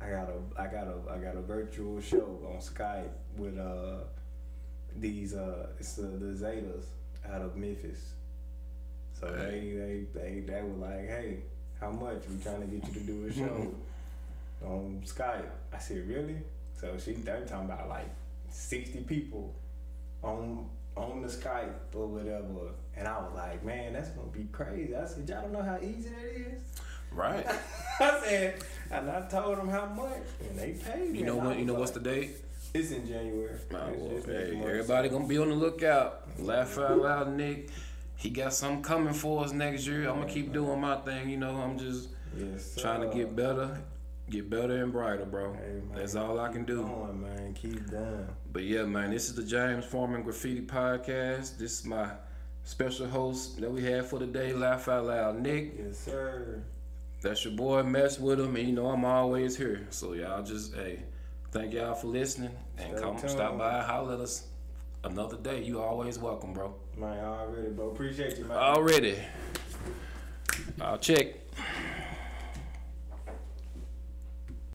S2: I got a I got a I got a virtual show on Skype with uh these uh it's uh, the Zetas out of Memphis. So
S1: Hey.
S2: they they they they were like, hey, how much? We trying to get you to do a show on Skype. I said, really? So she they talking about like sixty people on on the Skype or whatever. And I was like, man, that's gonna be crazy. I said, y'all don't know how easy that is.
S1: Right.
S2: I said, and I told them how much, and they paid me.
S1: You know what? You know what's the date?
S2: It's in January.
S1: Oh,
S2: It's-
S1: well,
S2: it's
S1: hey, everybody gonna be on the lookout. Laugh out loud, Nick. He got something coming for us next year. I'm gonna keep doing my thing. You know, I'm just
S2: Yes,
S1: trying to get better, get better and brighter, bro.
S2: Hey, man,
S1: That's all I can do.
S2: Going, man, keep going.
S1: But yeah, man, this is the James Foreman Graffiti Podcast. This is my special host that we have for today, Laugh Out Loud, Nick.
S2: Yes, sir.
S1: That's your boy. Mess with him, and you know I'm always here. So y'all just hey, thank y'all for listening and
S2: Stay
S1: come
S2: tuned.
S1: stop by, holler at us another day. You always welcome, bro.
S2: Man, already, bro. Appreciate you, man.
S1: Already. I'll check.